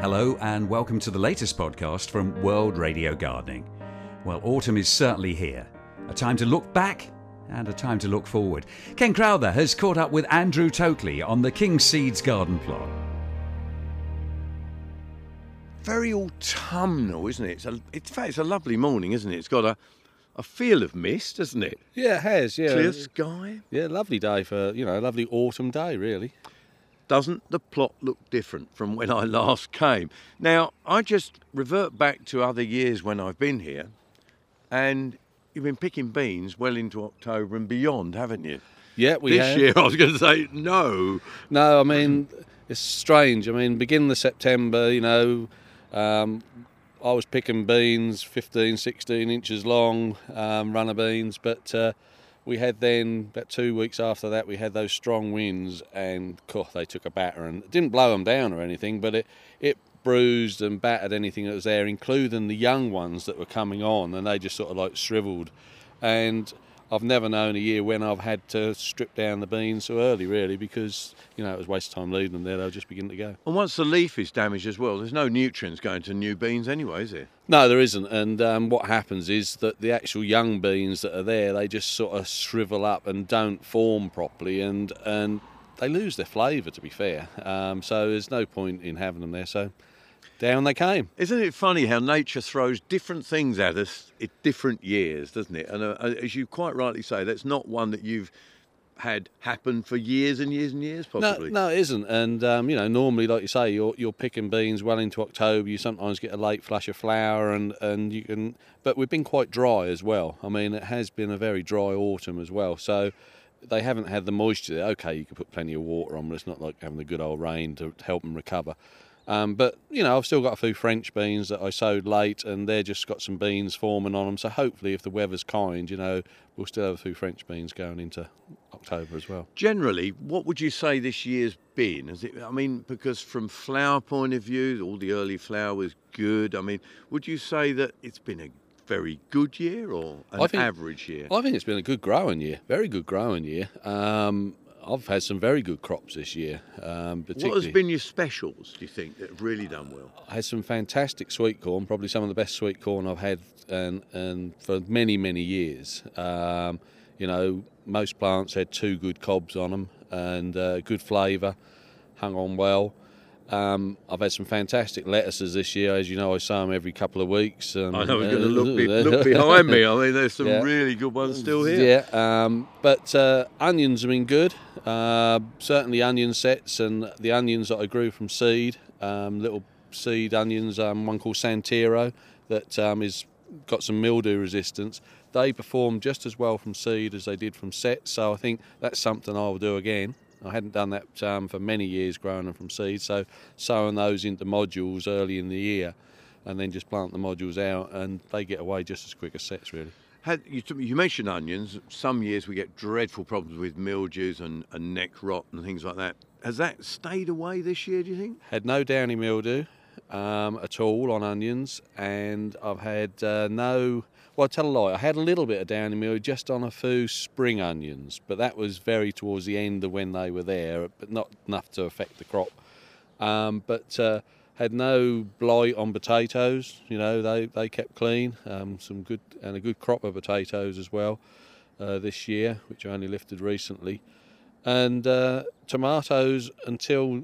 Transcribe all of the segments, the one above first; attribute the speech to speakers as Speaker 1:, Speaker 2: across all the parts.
Speaker 1: Hello, and welcome to the latest podcast from World Radio Gardening. Well, autumn is certainly here. A time to look back and a time to look forward. Ken Crowther has caught up with Andrew Tokley on the King Seeds garden plot.
Speaker 2: Very autumnal, isn't it? It's a, in fact, it's a lovely morning, isn't it? It's got a, a feel of mist, hasn't it?
Speaker 3: Yeah, it has. Yeah,
Speaker 2: Clear sky.
Speaker 3: yeah, lovely day for you know, a lovely autumn day, really.
Speaker 2: Doesn't the plot look different from when I last came? Now, I just revert back to other years when I've been here, and you've been picking beans well into October and beyond, haven't you?
Speaker 3: Yeah, we
Speaker 2: this
Speaker 3: have.
Speaker 2: year, I was going to say no.
Speaker 3: No, I mean it's strange. I mean, beginning of September, you know, um, I was picking beans 15, 16 inches long, um, runner beans, but uh, we had then about two weeks after that we had those strong winds, and cough, they took a batter and it didn't blow them down or anything, but it it bruised and battered anything that was there, including the young ones that were coming on, and they just sort of like shriveled. And I've never known a year when I've had to strip down the beans so early, really, because you know it was a waste of time leaving them there. They'll just begin to go.
Speaker 2: And once the leaf is damaged as well, there's no nutrients going to new beans anyway, is there?
Speaker 3: No, there isn't. And um, what happens is that the actual young beans that are there, they just sort of shrivel up and don't form properly, and and they lose their flavour. To be fair, um, so there's no point in having them there. So down they came.
Speaker 2: Isn't it funny how nature throws different things at us at different years, doesn't it? And uh, as you quite rightly say, that's not one that you've had happen for years and years and years, possibly.
Speaker 3: No, no, it isn't. And um, you know, normally, like you say, you're you're picking beans well into October. You sometimes get a late flush of flower, and and you can. But we've been quite dry as well. I mean, it has been a very dry autumn as well. So. They haven't had the moisture. there. Okay, you can put plenty of water on, but it's not like having the good old rain to help them recover. Um, but you know, I've still got a few French beans that I sowed late, and they're just got some beans forming on them. So hopefully, if the weather's kind, you know, we'll still have a few French beans going into October as well.
Speaker 2: Generally, what would you say this year's been? Is it? I mean, because from flower point of view, all the early flower was good. I mean, would you say that it's been a very good year or an
Speaker 3: think-
Speaker 2: average year?
Speaker 3: I think it's been a good growing year, very good growing year. Um, I've had some very good crops this year. Um,
Speaker 2: what has been your specials? Do you think that have really done well?
Speaker 3: I had some fantastic sweet corn, probably some of the best sweet corn I've had and, and for many, many years. Um, you know, most plants had two good cobs on them and uh, good flavour, hung on well. Um, I've had some fantastic lettuces this year. As you know, I sow them every couple of weeks. And,
Speaker 2: I know was going to
Speaker 3: uh,
Speaker 2: look, be, look behind me. I mean, there's some
Speaker 3: Yeah.
Speaker 2: really good ones still here.
Speaker 3: Yeah, um, but uh, onions have been good. Uh, certainly onion sets and the onions that I grew from seed, um, little seed onions, um, one called Santero that um, is got some mildew resistance. They perform just as well from seed as they did from set. So I think that's something I'll do again. I hadn't done that um, for many years growing them from seed. So sowing those into modules early in the year and then just plant the modules out and they get away just as quick as sets really.
Speaker 2: Had, you, you mentioned onions. Some years we get dreadful problems with mildews and, and neck rot and things like that. Has that stayed away this year? Do you think?
Speaker 3: had no downy mildew um, at all on onions, and I've had uh, no. Well, I tell a lie. I had a little bit of downy mildew just on a few spring onions, but that was very towards the end of when they were there, but not enough to affect the crop. Um, but uh, had no blight on potatoes. You know, they they kept clean. Um, some good and a good crop of potatoes as well uh, this year, which I only lifted recently. And uh, tomatoes until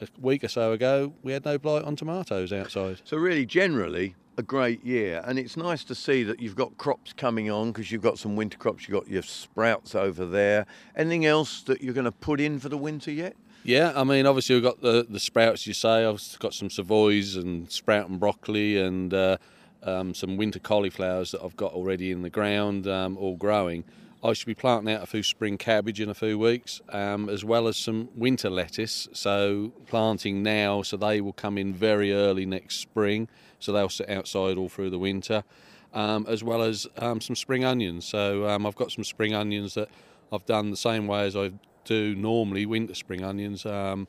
Speaker 3: a week or so ago, we had no blight on tomatoes outside.
Speaker 2: So really, generally, a great year, and it's nice to see that you've got crops coming on because you've got some winter crops. You've got your sprouts over there. Anything else that you're going to put in for the winter yet?
Speaker 3: Yeah, I mean, obviously we've got the, the sprouts you say. I've got some savoys and sprout and broccoli and uh, um, some winter cauliflowers that I've got already in the ground, um, all growing. I should be planting out a few spring cabbage in a few weeks, um, as well as some winter lettuce. So planting now, so they will come in very early next spring. So they'll sit outside all through the winter, um, as well as um, some spring onions. So um, I've got some spring onions that I've done the same way as I do normally winter spring onions. Um,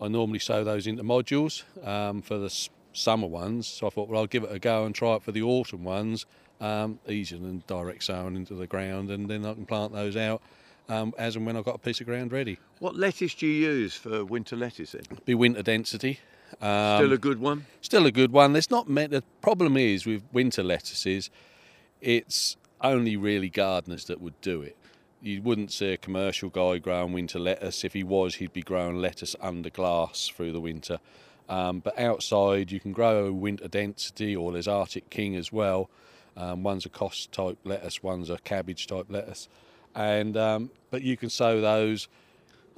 Speaker 3: I normally sow those into modules um, for the summer ones. So I thought, well, I'll give it a go and try it for the autumn ones. Um, easier than direct sowing into the ground, and then I can plant those out um, as and when I've got a piece of ground ready.
Speaker 2: What lettuce do you use for winter lettuce then?
Speaker 3: Be winter density. Um,
Speaker 2: Still a good one.
Speaker 3: still a good one. There's not meant. The problem is with winter lettuces, it's only really gardeners that would do it. You wouldn't see a commercial guy growing winter lettuce. If he was, he'd be growing lettuce under glass through the winter. Um, but outside, you can grow winter density, or there's Arctic King as well. Um, one's a cos type lettuce, one's a cabbage type lettuce, and um, but you can sow those.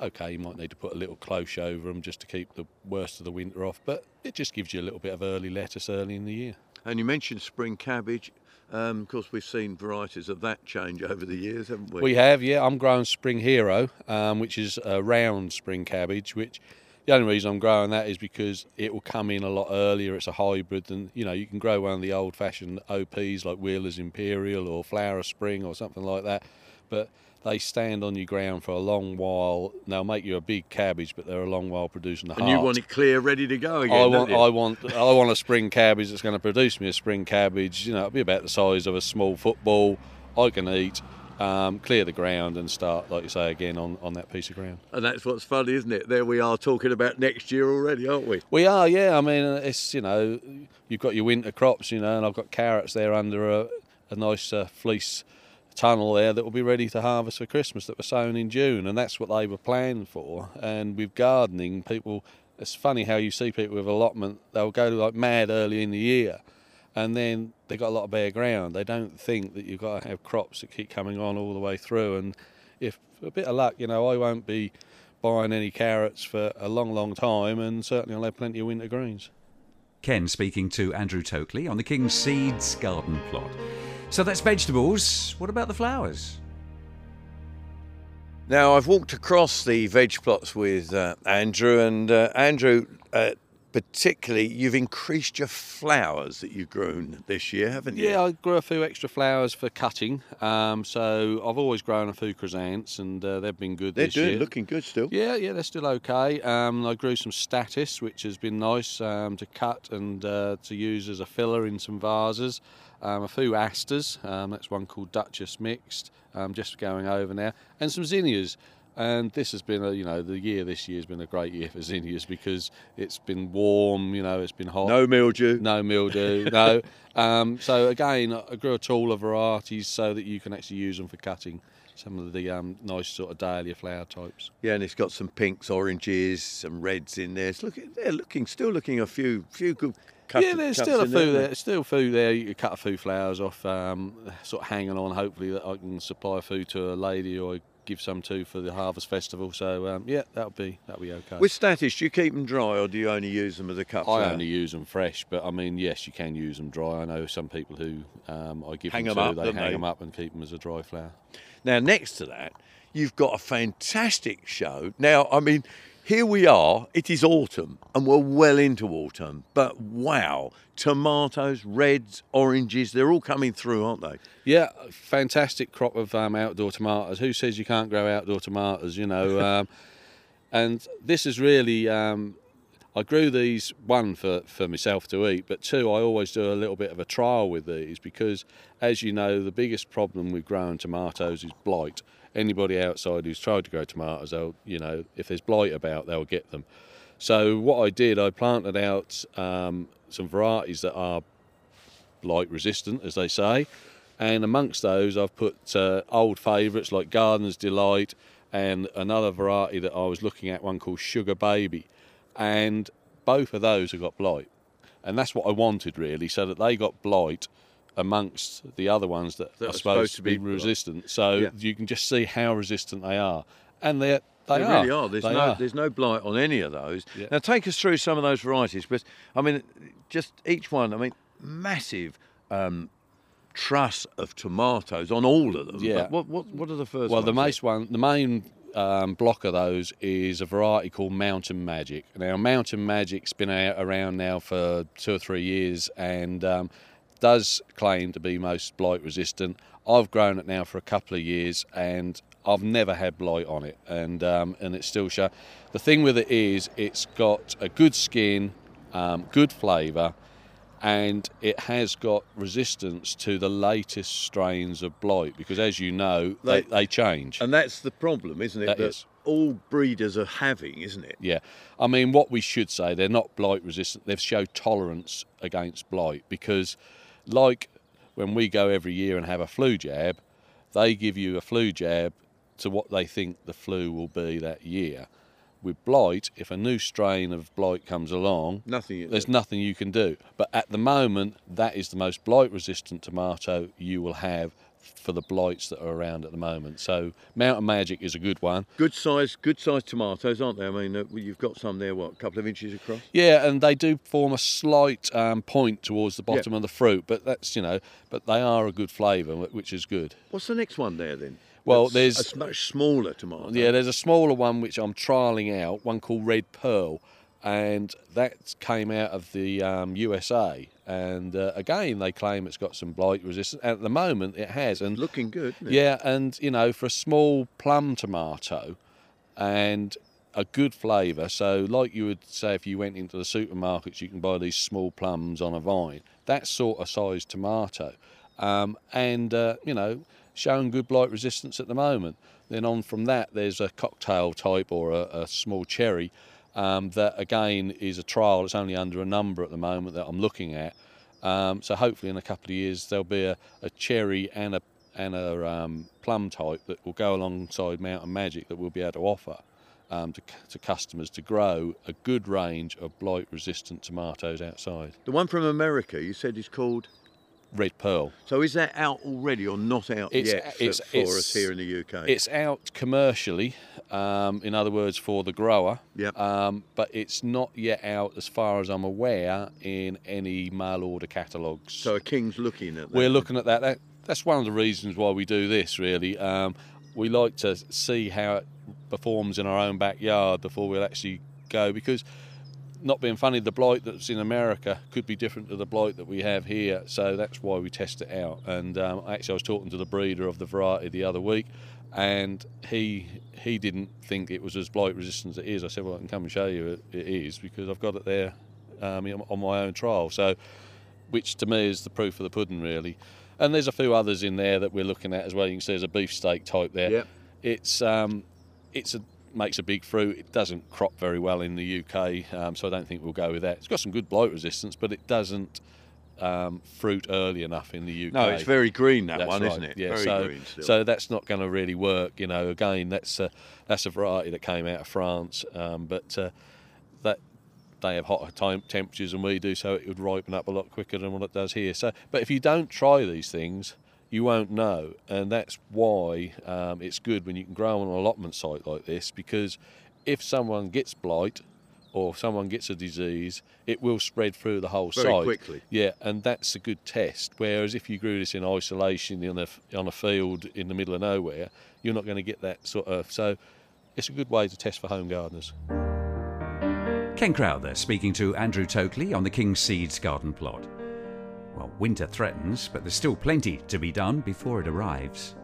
Speaker 3: Okay, you might need to put a little cloche over them just to keep the worst of the winter off, but it just gives you a little bit of early lettuce early in the year.
Speaker 2: And you mentioned spring cabbage. Um, of course, we've seen varieties of that change over the years, haven't we?
Speaker 3: We have, yeah. I'm growing Spring Hero, um, which is a round spring cabbage. Which the only reason I'm growing that is because it will come in a lot earlier. It's a hybrid than you know. You can grow one of the old-fashioned OPs like Wheeler's Imperial or Flower Spring or something like that, but they stand on your ground for a long while. They'll make you a big cabbage, but they're a long while producing the
Speaker 2: and you want it clear, ready to go again.
Speaker 3: I want? I want, I want a spring cabbage that's going to produce me a spring cabbage. You know, it'll be about the size of a small football. I can eat, um, clear the ground, and start, like you say, again on, on that piece of ground.
Speaker 2: And that's what's funny, isn't it? There we are talking about next year already, aren't we?
Speaker 3: We are, yeah. I mean, uh, it's you know, you've got your winter crops, you know, and I've got carrots there under a, a nice uh, fleece tunnel there that will be ready to harvest for Christmas that were sown in June, and that's what they were planned for. And with gardening, people, it's funny how you see people with allotment, they'll go like mad early in the year, and then they've got a lot of bare ground. They don't think that you've got to have crops that keep coming on all the way through. And if a bit of luck, you know, I won't be buying any carrots for a long, long time, and certainly I'll have plenty of winter greens.
Speaker 1: Ken speaking to Andrew Tokley on the King's Seeds garden plot. So that's vegetables. What about the flowers?
Speaker 2: Now, I've walked across the veg plots with uh, Andrew, and uh, Andrew, uh, particularly, you've increased your flowers that you've grown this year, haven't you?
Speaker 3: Yeah, I grew a few extra flowers for cutting. Um, so I've always grown a few chrysanthemums, and uh, they've been good this year.
Speaker 2: They're
Speaker 3: this
Speaker 2: doing
Speaker 3: year.
Speaker 2: looking good still.
Speaker 3: Yeah, yeah, they're still okay. Um, I grew some statice, which has been nice um, to cut and uh, to use as a filler in some vases. Um, a few asters, um, that's one called Duchess Mixed, um, just going over now, and some zinnias. And this has been a, you know, the year this year has been a great year for zinnias because it's been warm, you know, it's been hot.
Speaker 2: No mildew.
Speaker 3: No mildew, no. Um, so again, I grew a taller varieties so that you can actually use them for cutting some of the um, nice sort of dahlia flower types.
Speaker 2: Yeah, and it's got some pinks, oranges, some reds in there. It's looking, they're looking, still looking a few, few good cuts.
Speaker 3: yeah, there's still a few
Speaker 2: there.
Speaker 3: there. Still a few there. You cut a few flowers off, um, sort of hanging on. Hopefully that I can supply food to a lady or give some to for the harvest festival. So um, yeah, that'll be that'll be okay.
Speaker 2: With statice, do you keep them dry or do you only use them as a cut
Speaker 3: I
Speaker 2: flower?
Speaker 3: only use them fresh, but I mean, yes, you can use them dry. I know some people who um, I give
Speaker 2: Hang
Speaker 3: them
Speaker 2: 'em
Speaker 3: to,
Speaker 2: up,
Speaker 3: they hang
Speaker 2: they?
Speaker 3: them up and keep them as a dry flower.
Speaker 2: Now, next to that, you've got a fantastic show. Now, I mean, here we are, it is autumn, and we're well into autumn, but wow, tomatoes, reds, oranges, they're all coming through, aren't they?
Speaker 3: Yeah, fantastic crop of um, outdoor tomatoes. Who says you can't grow outdoor tomatoes? You know, um, and this is really. Um, I grew these one for, for myself to eat, but two, I always do a little bit of a trial with these because, as you know, the biggest problem with growing tomatoes is blight. Anybody outside who's tried to grow tomatoes, they'll, you know, if there's blight about, they'll get them. So what I did, I planted out um, some varieties that are blight resistant, as they say, and amongst those I've put uh, old favourites like Gardener's Delight and another variety that I was looking at, one called Sugar Baby, and both of those have got blight, and that's what I wanted really, so that they got blight amongst the other ones that,
Speaker 2: That
Speaker 3: are
Speaker 2: are
Speaker 3: supposed, to be, resistant. So
Speaker 2: Yeah.
Speaker 3: you can just see how resistant they are, and they're they,
Speaker 2: They,
Speaker 3: are.
Speaker 2: really are. There's
Speaker 3: They
Speaker 2: no
Speaker 3: are.
Speaker 2: there's no blight on any of those.
Speaker 3: Yeah.
Speaker 2: Now take us through some of those varieties, but I mean, just each one. I mean, massive um, truss of tomatoes on all of them.
Speaker 3: Yeah.
Speaker 2: What what what are the first?
Speaker 3: Well, the most one, the main um, block of those is a variety called Mountain Magic. Now, Mountain Magic's been out, around now for two or three years and um, does claim to be most blight resistant. I've grown it now for a couple of years and I've never had blight on it, and um, and it's still show. The thing with it is, it's got a good skin, um, good flavour, and it has got resistance to the latest strains of blight because, as you know, they,
Speaker 2: They-
Speaker 3: they change.
Speaker 2: And that's the problem, isn't it?
Speaker 3: That is.
Speaker 2: all breeders are having, isn't it?
Speaker 3: Yeah, I mean, what we should say, they're not blight resistant. They've showed tolerance against blight because, like when we go every year and have a flu jab, they give you a flu jab to what they think the flu will be that year. With blight, if a new strain of blight comes along,
Speaker 2: Nothing.
Speaker 3: there's nothing you can do. But at the moment, that is the most blight resistant tomato you will have for the blights that are around at the moment. So Mountain Magic is a good one.
Speaker 2: good size, good size tomatoes, aren't they? I mean, uh, you've got some there, what, a couple of inches across?
Speaker 3: Yeah, and they do form a slight um, point towards the bottom of the fruit, but that's you know, but they are a good flavour, which is good.
Speaker 2: What's the next one there then?
Speaker 3: Well, there's-
Speaker 2: a s- much smaller tomato.
Speaker 3: Yeah, there's a smaller one which I'm trialling out, one called Red Pearl, and that came out of the um, USA. And uh, again, they claim it's got some blight resistance. At the moment, it has, and
Speaker 2: looking good.
Speaker 3: Yeah, and you know, for a small plum tomato and a good flavour. So, like you would say, if you went into the supermarkets, you can buy these small plums on a vine. That sort of size tomato, um, and uh, you know, showing good blight resistance at the moment. Then on from that, there's a cocktail type or a, a small cherry. Um, that again is a trial. It's only under a number at the moment that I'm looking at. Um, so hopefully in a couple of years there'll be a, a cherry and a and a um, plum type that will go alongside Mountain Magic that we'll be able to offer um, to, to customers to grow a good range of blight resistant tomatoes outside.
Speaker 2: The one from America, you said is called.
Speaker 3: Red Pearl.
Speaker 2: So is that out already or not out
Speaker 3: It's-
Speaker 2: yet for,
Speaker 3: it's-
Speaker 2: for
Speaker 3: it's-
Speaker 2: us here in the UK?
Speaker 3: It's out commercially, um, in other words, for the grower.
Speaker 2: Yep.
Speaker 3: Um, but it's not yet out, as far as I'm aware, in any mail order catalogues.
Speaker 2: so a king's looking at that.
Speaker 3: We're looking at that. that. That's one of the reasons why we do this, really. Um, we like to see how it performs in our own backyard before we'll actually go because. Not being funny, the blight that's in America could be different to the blight that we have here, so that's why we test it out. And um, actually, I was talking to the breeder of the variety the other week, and he he didn't think it was as blight resistant as it is. I said, "Well, I can come and show you it, it is because I've got it there um, on my own trial." So which to me is the proof of the pudding, really. And there's a few others in there that we're looking at as well. You can see there's a beefsteak type there.
Speaker 2: Yep.
Speaker 3: It's um, it's a makes a big fruit. It doesn't crop very well in the UK, um, so I don't think we'll go with that. It's got some good blight resistance, but it doesn't um, fruit early enough in the UK.
Speaker 2: No, it's very green that
Speaker 3: That's
Speaker 2: one,
Speaker 3: right.
Speaker 2: isn't it?
Speaker 3: Yeah,
Speaker 2: very
Speaker 3: so, so that's not going to really work. You know, again, that's a, that's a variety that came out of France, um, but uh, that they have hotter time, temperatures than we do, so it would ripen up a lot quicker than what it does here. So, but if you don't try these things, you won't know, and that's why um, it's good when you can grow on an allotment site like this, because if someone gets blight or someone gets a disease, it will spread through the whole
Speaker 2: Very
Speaker 3: site.
Speaker 2: quickly.
Speaker 3: Yeah, and that's a good test. Whereas if you grew this in isolation on a on a field in the middle of nowhere, you're not going to get that sort of. So, it's a good way to test for home gardeners.
Speaker 1: Ken Crowther speaking to Andrew Tokley on the King's Seeds garden plot. Well, winter threatens, but there's still plenty to be done before it arrives.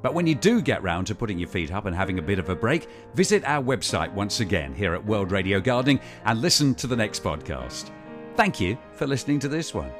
Speaker 1: But when you do get round to putting your feet up and having a bit of a break, visit our website once again here at World Radio Gardening and listen to the next podcast. Thank you for listening to this one.